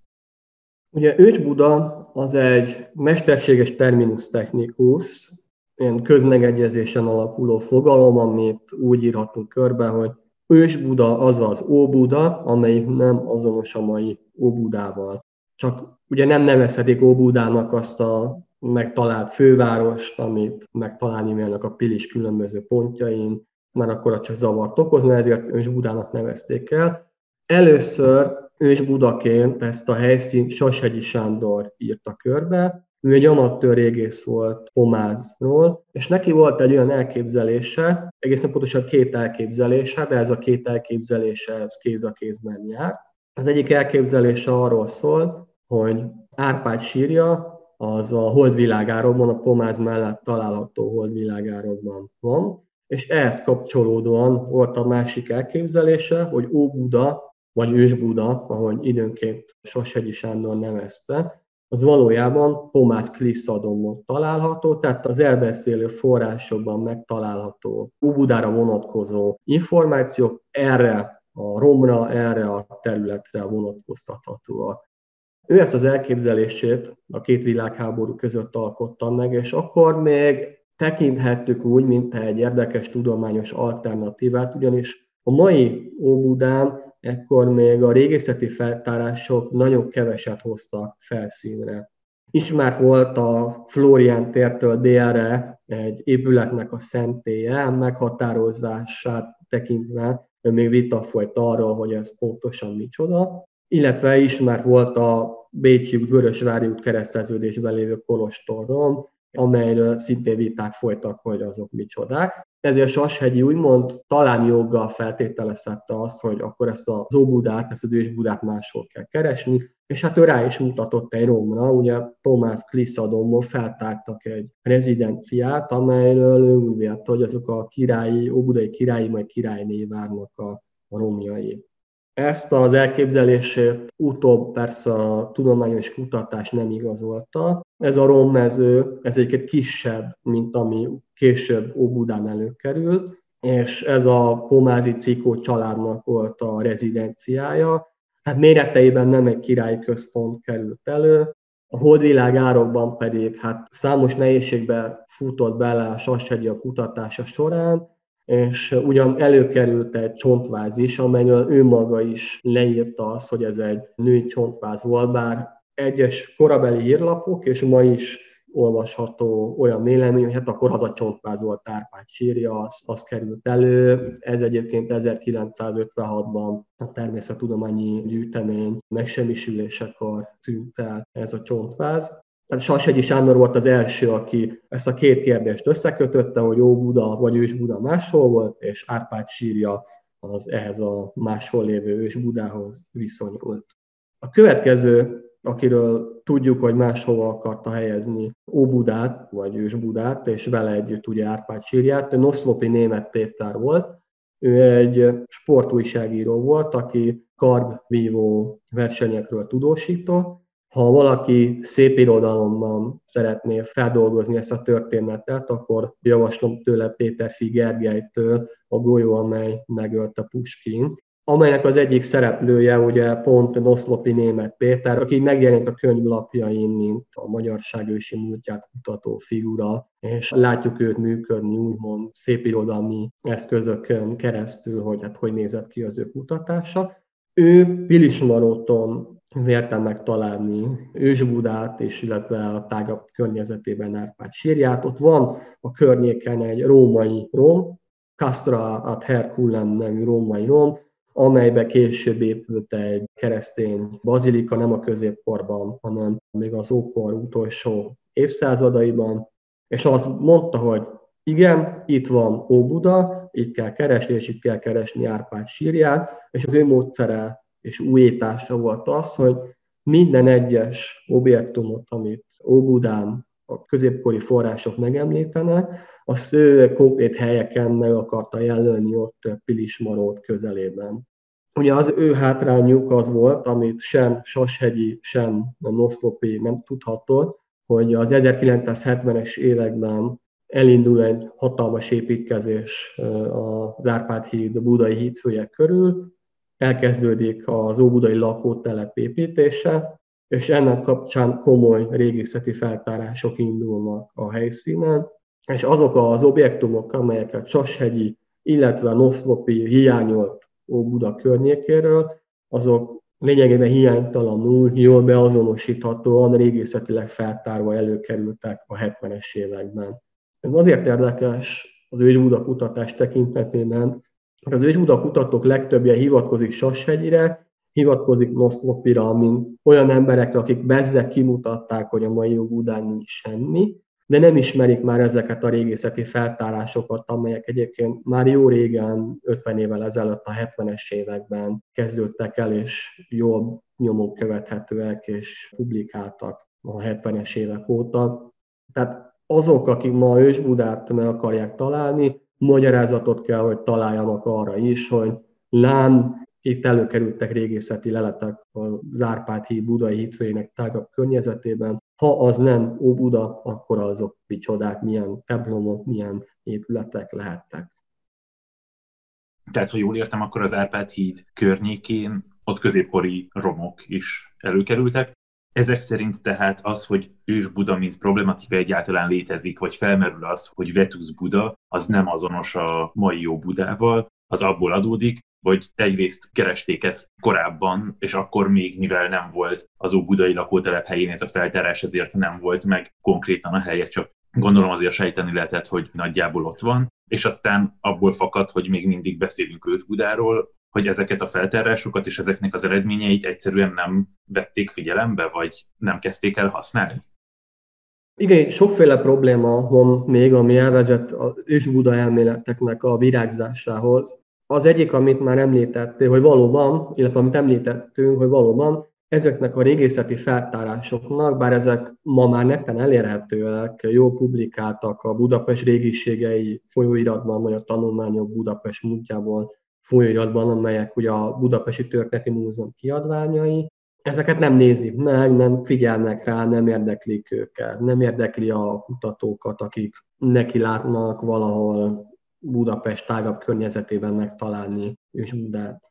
B: Ugye Ős Buda az egy mesterséges terminus technikus, ilyen közmegegyezésen alapuló fogalom, amit úgy írhatunk körbe, hogy Ős Buda az az Óbuda, amelyik nem azonos a mai Óbudával. Csak ugye nem nevezhetik Óbudának azt a megtalált fővárost, amit megtalálni vélnek a Pilis különböző pontjain, mert akkor csak zavart okozna, ezért Ős Budának nevezték el. Először ős Budaként ezt a helyszínt Sashegyi Sándor írta körbe, ő egy amatőr régész volt Pomázról, és neki volt egy olyan elképzelése, egészen pontosan két elképzelése, de ez a két elképzelése ez kéz a kézben járt. Az egyik elképzelése arról szól, hogy Árpád sírja az a holdvilágárokban, a Pomáz mellett található holdvilágárokban van, és ehhez kapcsolódóan volt a másik elképzelése, hogy Óbuda vagy Ősbuda, ahogy időnként Sashegyi Sándor nevezte, az valójában Pomász Kliszadomon található, tehát az elbeszélő forrásokban megtalálható Ubudára vonatkozó információk erre a romra, erre a területre vonatkoztathatóak. Ő ezt az elképzelését a két világháború között alkotta meg, és akkor még tekinthettük úgy, mint egy érdekes tudományos alternatívát, ugyanis a mai Óbudán ekkor még a régészeti feltárások nagyon keveset hoztak felszínre. Ismert volt a Florian tértől délre egy épületnek a szentélye, meghatározását tekintve még vita folyt arról, hogy ez pontosan micsoda, illetve ismert volt a Bécsi Vörösvári út kereszteződésben lévő kolostorról, amelyről szintén viták folytak, hogy azok micsodák ezért Sashegyi úgymond talán joggal feltételezette azt, hogy akkor ezt az Óbudát, ezt az ősbudát máshol kell keresni, és hát ő rá is mutatott egy romra, ugye Tomás Kliszadomból feltártak egy rezidenciát, amelyről ő úgy vélte, hogy azok a királyi, óbudai királyi, majd királyné várnak a, a romjai. Ezt az elképzelését utóbb persze a tudományos kutatás nem igazolta. Ez a rommező, ez egyébként kisebb, mint ami később Óbudán előkerült, és ez a Pomázi Cikó családnak volt a rezidenciája. hát méreteiben nem egy királyi központ került elő, a holdvilág árokban pedig hát számos nehézségbe futott bele a Sassegyi a kutatása során, és ugyan előkerült egy csontváz is, amelyről ő maga is leírta azt, hogy ez egy női csontváz volt, bár egyes korabeli hírlapok, és ma is olvasható olyan vélemény, hogy hát akkor csontváz volt Árpád sírja, az, az került elő. Ez egyébként 1956-ban a természettudományi gyűjtemény megsemmisülésekor tűnt el ez a csontváz. Sashegyi Sándor volt az első, aki ezt a két kérdést összekötötte, hogy Óbuda vagy Ős Buda máshol volt, és Árpád sírja az ehhez a máshol lévő Ős Budához viszonyult. A következő akiről tudjuk, hogy máshova akarta helyezni Óbudát, vagy Ősbudát, és vele együtt ugye Árpád sírját. Noszlopi német Péter volt, ő egy sportújságíró volt, aki kardvívó versenyekről tudósított. Ha valaki szép irodalomban szeretné feldolgozni ezt a történetet, akkor javaslom tőle Péter Figergelytől a golyó, amely megölte Puskin amelynek az egyik szereplője ugye pont Noszlopi német Péter, aki megjelent a könyvlapjain, mint a magyarság ősi múltját kutató figura, és látjuk őt működni úgymond szépirodalmi eszközökön keresztül, hogy hát hogy nézett ki az ő kutatása. Ő Pilismaróton véltem megtalálni Ősbudát, és illetve a tágabb környezetében Árpád sírját. Ott van a környéken egy római rom, Castra ad Herculem nevű római rom, amelybe később épült egy keresztény bazilika, nem a középkorban, hanem még az ókor utolsó évszázadaiban, és azt mondta, hogy igen, itt van Óbuda, itt kell keresni, és itt kell keresni Árpád sírját, és az ő módszere és újítása volt az, hogy minden egyes objektumot, amit Óbudán a középkori források megemlítenek, azt ő konkrét helyeken meg akarta jelölni ott Pilismarót közelében. Ugye az ő hátrányuk az volt, amit sem Sashegyi, sem Noszlopi nem tudhatott, hogy az 1970-es években elindul egy hatalmas építkezés az Árpád híd, a Budai hídfője körül, elkezdődik az óbudai lakótelep építése, és ennek kapcsán komoly régészeti feltárások indulnak a helyszínen, és azok az objektumok, amelyeket Sashegyi, illetve Noszlopi hiányolt Óbuda környékéről, azok lényegében hiánytalanul, jól beazonosíthatóan, régészetileg feltárva előkerültek a 70-es években. Ez azért érdekes az ősbuda kutatás tekintetében, az ősbuda kutatók legtöbbje hivatkozik Sashegyire, hivatkozik Noszlopira, mint olyan emberekre, akik bezzek kimutatták, hogy a mai Budán nincs semmi, de nem ismerik már ezeket a régészeti feltárásokat, amelyek egyébként már jó régen, 50 évvel ezelőtt, a 70-es években kezdődtek el, és jól nyomok követhetőek és publikáltak a 70-es évek óta. Tehát azok, akik ma ősbudát meg akarják találni, magyarázatot kell, hogy találjanak arra is, hogy lám itt előkerültek régészeti leletek a Zárpát híd budai hídfőjének tágabb környezetében. Ha az nem Óbuda, akkor azok micsodák, milyen templomok, milyen épületek lehettek.
A: Tehát, ha jól értem, akkor az Árpád híd környékén ott középkori romok is előkerültek. Ezek szerint tehát az, hogy ős Buda, mint problematika egyáltalán létezik, vagy felmerül az, hogy Vetusz Buda, az nem azonos a mai jó Budával, az abból adódik, hogy egyrészt keresték ezt korábban, és akkor még mivel nem volt az óbudai lakótelep helyén ez a feltárás, ezért nem volt meg konkrétan a helye, csak gondolom azért sejteni lehetett, hogy nagyjából ott van, és aztán abból fakad, hogy még mindig beszélünk Ős-Budáról, hogy ezeket a feltárásokat és ezeknek az eredményeit egyszerűen nem vették figyelembe, vagy nem kezdték el használni?
B: Igen, sokféle probléma van még, ami elvezet az ős-buda elméleteknek a virágzásához. Az egyik, amit már említettél, hogy valóban, illetve amit említettünk, hogy valóban ezeknek a régészeti feltárásoknak, bár ezek ma már neten elérhetőek, jó publikáltak a Budapest régiségei folyóiratban, vagy a tanulmányok Budapest múltjából folyóiratban, amelyek ugye a Budapesti Történeti Múzeum kiadványai, ezeket nem nézik meg, nem figyelnek rá, nem érdeklik őket, nem érdekli a kutatókat, akik neki látnak valahol Budapest tágabb környezetében megtalálni Budát.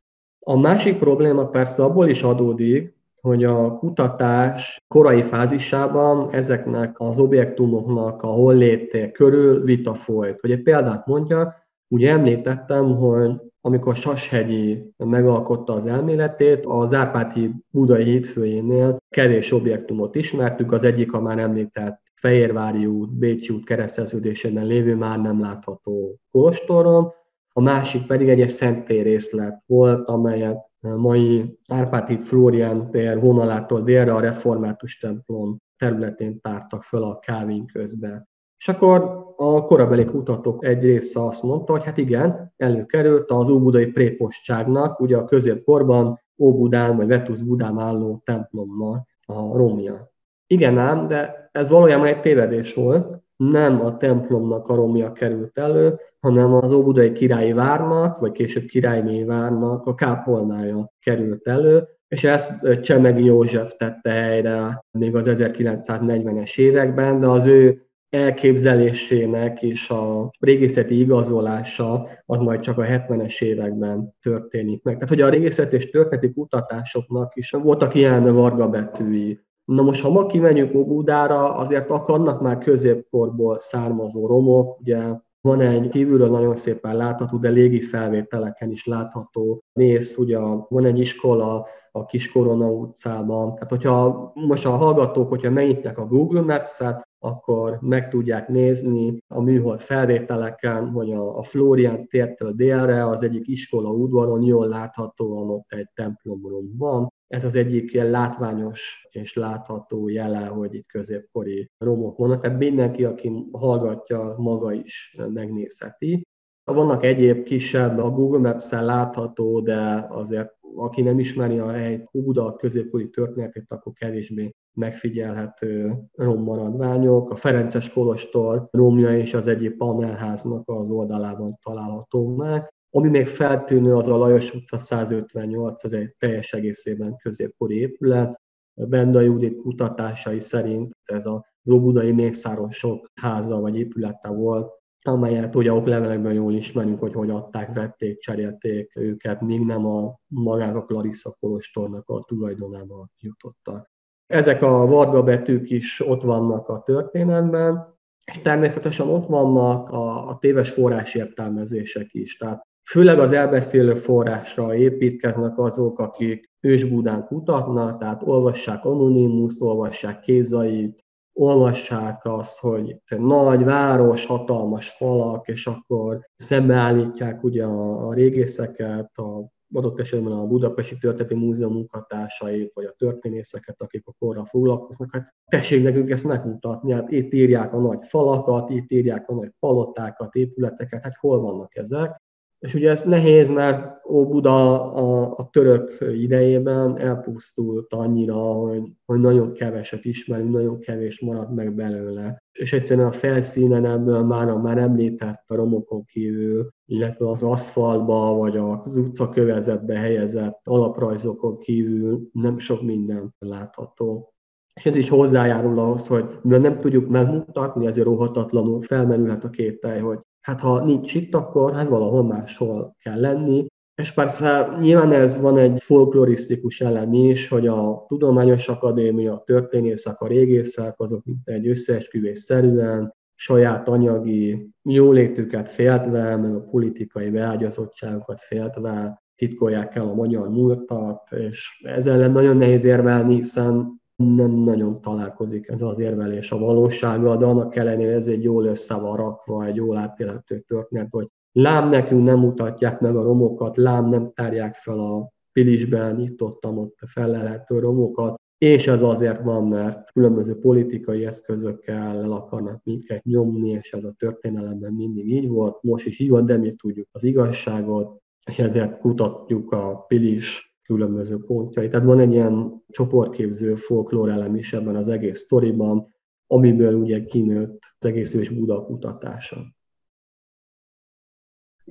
B: A másik probléma persze abból is adódik, hogy a kutatás korai fázisában ezeknek az objektumoknak a holléte körül vita folyt. Hogy egy példát mondjak, ugye említettem, hogy amikor Sashegyi megalkotta az elméletét, az Árpád híd budai hídfőjénél kevés objektumot ismertük, az egyik a már említett Fehérvári út, Bécsi út kereszteződésében lévő már nem látható kolostoron, a másik pedig egy szentélyréslet volt, amelyet mai Árpád híd Flórián tér vonalától délre a református templom területén tártak föl a Kávin közben. És akkor a korabeli kutatók egy része azt mondta, hogy hát igen, előkerült az óbudai prépostságnak, ugye a középkorban Óbudán vagy Vetusz Budán álló templommal a romja. Igen ám, de ez valójában egy tévedés volt, nem a templomnak a romja került elő, hanem az Óbudai királyi várnak, vagy később királyné várnak a kápolnája került elő, és ezt Csemegi József tette helyre még az 1940-es években, de az ő elképzelésének és a régészeti igazolása az majd csak a 70-es években történik meg. Tehát, hogy a régészet és történeti kutatásoknak is voltak ilyen varga betűi. Na most, ha ma kimegyünk Óbudára, azért akarnak már középkorból származó romok, ugye van egy kívülről nagyon szépen látható, de légi felvételeken is látható rész, ugye van egy iskola a Kiskorona utcában. Tehát, hogyha most a hallgatók, hogyha megnyitják a Google Maps-et, akkor meg tudják nézni a műhold felvételeken, hogy a, a Florian tértől délre az egyik iskola udvaron jól láthatóan ott egy templomrom van. Ez az egyik ilyen látványos és látható jele, hogy itt középkori romok vannak. Tehát mindenki, aki hallgatja, maga is megnézheti. Vannak egyéb kisebb, a Google Maps-en látható, de azért aki nem ismeri a hely Óbuda középkori történetét, akkor kevésbé megfigyelhető rommaradványok. A Ferences Kolostor romja és az egyik panelháznak az oldalában található meg. Ami még feltűnő, az a Lajos utca 158, az egy teljes egészében középkori épület. Benda Judit kutatásai szerint ez az óbudai mészárosok háza vagy épülete volt, amelyet ugye oklevelekben jól ismerünk, hogy hogy adták, vették, cserélték őket, még nem a magák a Clarissa Kolostornak a tulajdonába jutottak. Ezek a varga betűk is ott vannak a történetben, és természetesen ott vannak a, a téves forrásértelmezések is. Tehát főleg az elbeszélő forrásra építkeznek azok, akik ősbudán kutatnak, tehát olvassák Anonymous, olvassák Kézait, olvassák azt, hogy nagy város, hatalmas falak, és akkor szembeállítják ugye a, a régészeket, a adott esetben a Budapesti Történeti Múzeum munkatársait, vagy a történészeket, akik a korra foglalkoznak, hát tessék nekünk ezt megmutatni, hát itt írják a nagy falakat, itt írják a nagy palotákat, épületeket, hát hol vannak ezek, és ugye ez nehéz, mert Óbuda a, a török idejében elpusztult annyira, hogy, hogy nagyon keveset ismerünk, nagyon kevés maradt meg belőle. És egyszerűen a felszínen ebből már a már említett a romokon kívül, illetve az aszfaltba vagy az utcakövezetbe helyezett alaprajzokon kívül nem sok minden látható. És ez is hozzájárul ahhoz, hogy mivel nem tudjuk megmutatni, ezért óhatatlanul felmerülhet a kételj, hogy hát ha nincs itt, akkor hát valahol máshol kell lenni. És persze nyilván ez van egy folklorisztikus elem is, hogy a Tudományos Akadémia, a történészek, a régészek, azok mint egy összeesküvés szerűen, saját anyagi jólétüket féltve, meg a politikai beágyazottságokat féltve titkolják el a magyar múltat, és ezzel ellen nagyon nehéz érvelni, hiszen nem nagyon találkozik ez az érvelés a valósággal, de annak ellenére ez egy jól össze van rakva, egy jól átélhető történet, hogy lám nekünk nem mutatják meg a romokat, lám nem tárják fel a Pilisben, itt ott, ott felelhető romokat, és ez azért van, mert különböző politikai eszközökkel el akarnak minket nyomni, és ez a történelemben mindig így volt, most is így van, de mi tudjuk az igazságot, és ezért kutatjuk a Pilis különböző pontjai. Tehát van egy ilyen csoportképző folklór elem is ebben az egész sztoriban, amiből ugye kinőtt az egész ős Buda kutatása.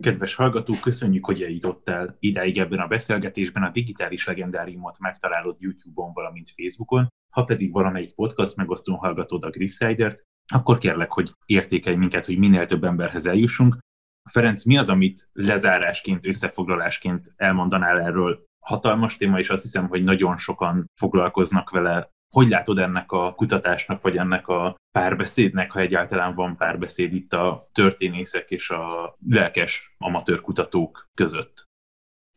A: Kedves hallgató, köszönjük, hogy eljutottál idáig ebben a beszélgetésben. A digitális legendáriumot megtalálod YouTube-on, valamint Facebookon. Ha pedig valamelyik podcast megosztón hallgatod a Griffsider-t, akkor kérlek, hogy értékelj minket, hogy minél több emberhez eljussunk. Ferenc, mi az, amit lezárásként, összefoglalásként elmondanál erről hatalmas téma, és azt hiszem, hogy nagyon sokan foglalkoznak vele. Hogy látod ennek a kutatásnak, vagy ennek a párbeszédnek, ha egyáltalán van párbeszéd itt a történészek és a lelkes amatőr kutatók között?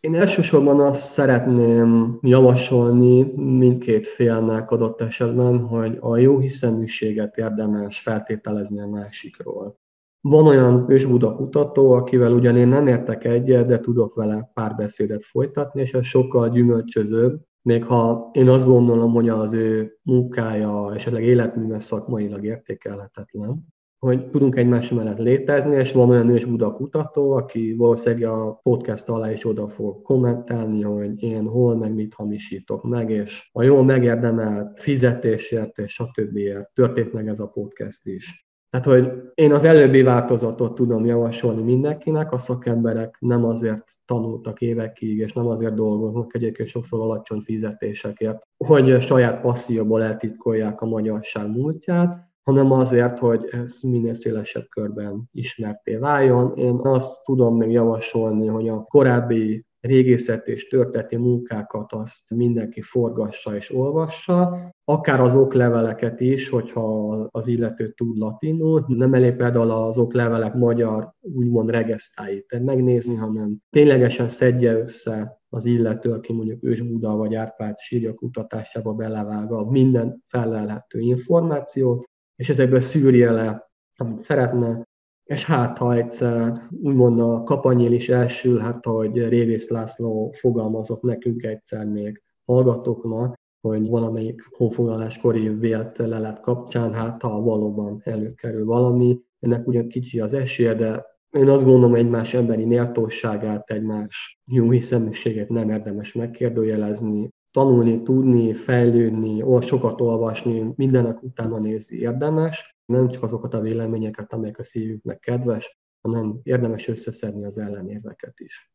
B: Én elsősorban azt szeretném javasolni mindkét félnek adott esetben, hogy a jó hiszeműséget érdemes feltételezni a másikról. Van olyan ősbuda kutató, akivel ugyan én nem értek egyet, de tudok vele párbeszédet folytatni, és ez sokkal gyümölcsözőbb, még ha én azt gondolom, hogy az ő munkája esetleg életműve szakmailag értékelhetetlen hogy tudunk egymás mellett létezni, és van olyan ős Buda kutató, aki valószínűleg a podcast alá is oda fog kommentálni, hogy én hol meg mit hamisítok meg, és a jól megérdemelt fizetésért és stb. történt meg ez a podcast is. Tehát, hogy én az előbbi változatot tudom javasolni mindenkinek, a szakemberek nem azért tanultak évekig, és nem azért dolgoznak egyébként sokszor alacsony fizetésekért, hogy saját passzióból eltitkolják a magyarság múltját, hanem azért, hogy ez minél szélesebb körben ismerté váljon. Én azt tudom még javasolni, hogy a korábbi régészet és történeti munkákat azt mindenki forgassa és olvassa, akár az okleveleket is, hogyha az illető tud latinul, nem elég például az oklevelek magyar úgymond regesztáit megnézni, hanem ténylegesen szedje össze az illető, aki mondjuk Ős Buda vagy Árpád sírja kutatásába belevágva minden felelhető információt, és ezekből szűrje le, amit szeretne, és hát, ha egyszer úgymond a kapanyél is elsül, hát ahogy Révész László fogalmazott nekünk egyszer még hallgatóknak, hogy valamelyik honfoglaláskori vélt lelet kapcsán, hát ha valóban előkerül valami, ennek ugyan kicsi az esélye, de én azt gondolom, egymás emberi méltóságát, egymás jó hiszeműséget nem érdemes megkérdőjelezni, tanulni, tudni, fejlődni, sokat olvasni, mindenek utána nézni érdemes, nem csak azokat a véleményeket, amelyek a szívüknek kedves, hanem érdemes összeszedni az ellenérveket is.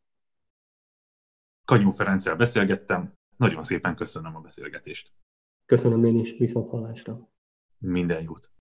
A: Kanyú Ferenccel beszélgettem, nagyon szépen köszönöm a beszélgetést.
B: Köszönöm én is, viszont hallásra.
A: Minden jót.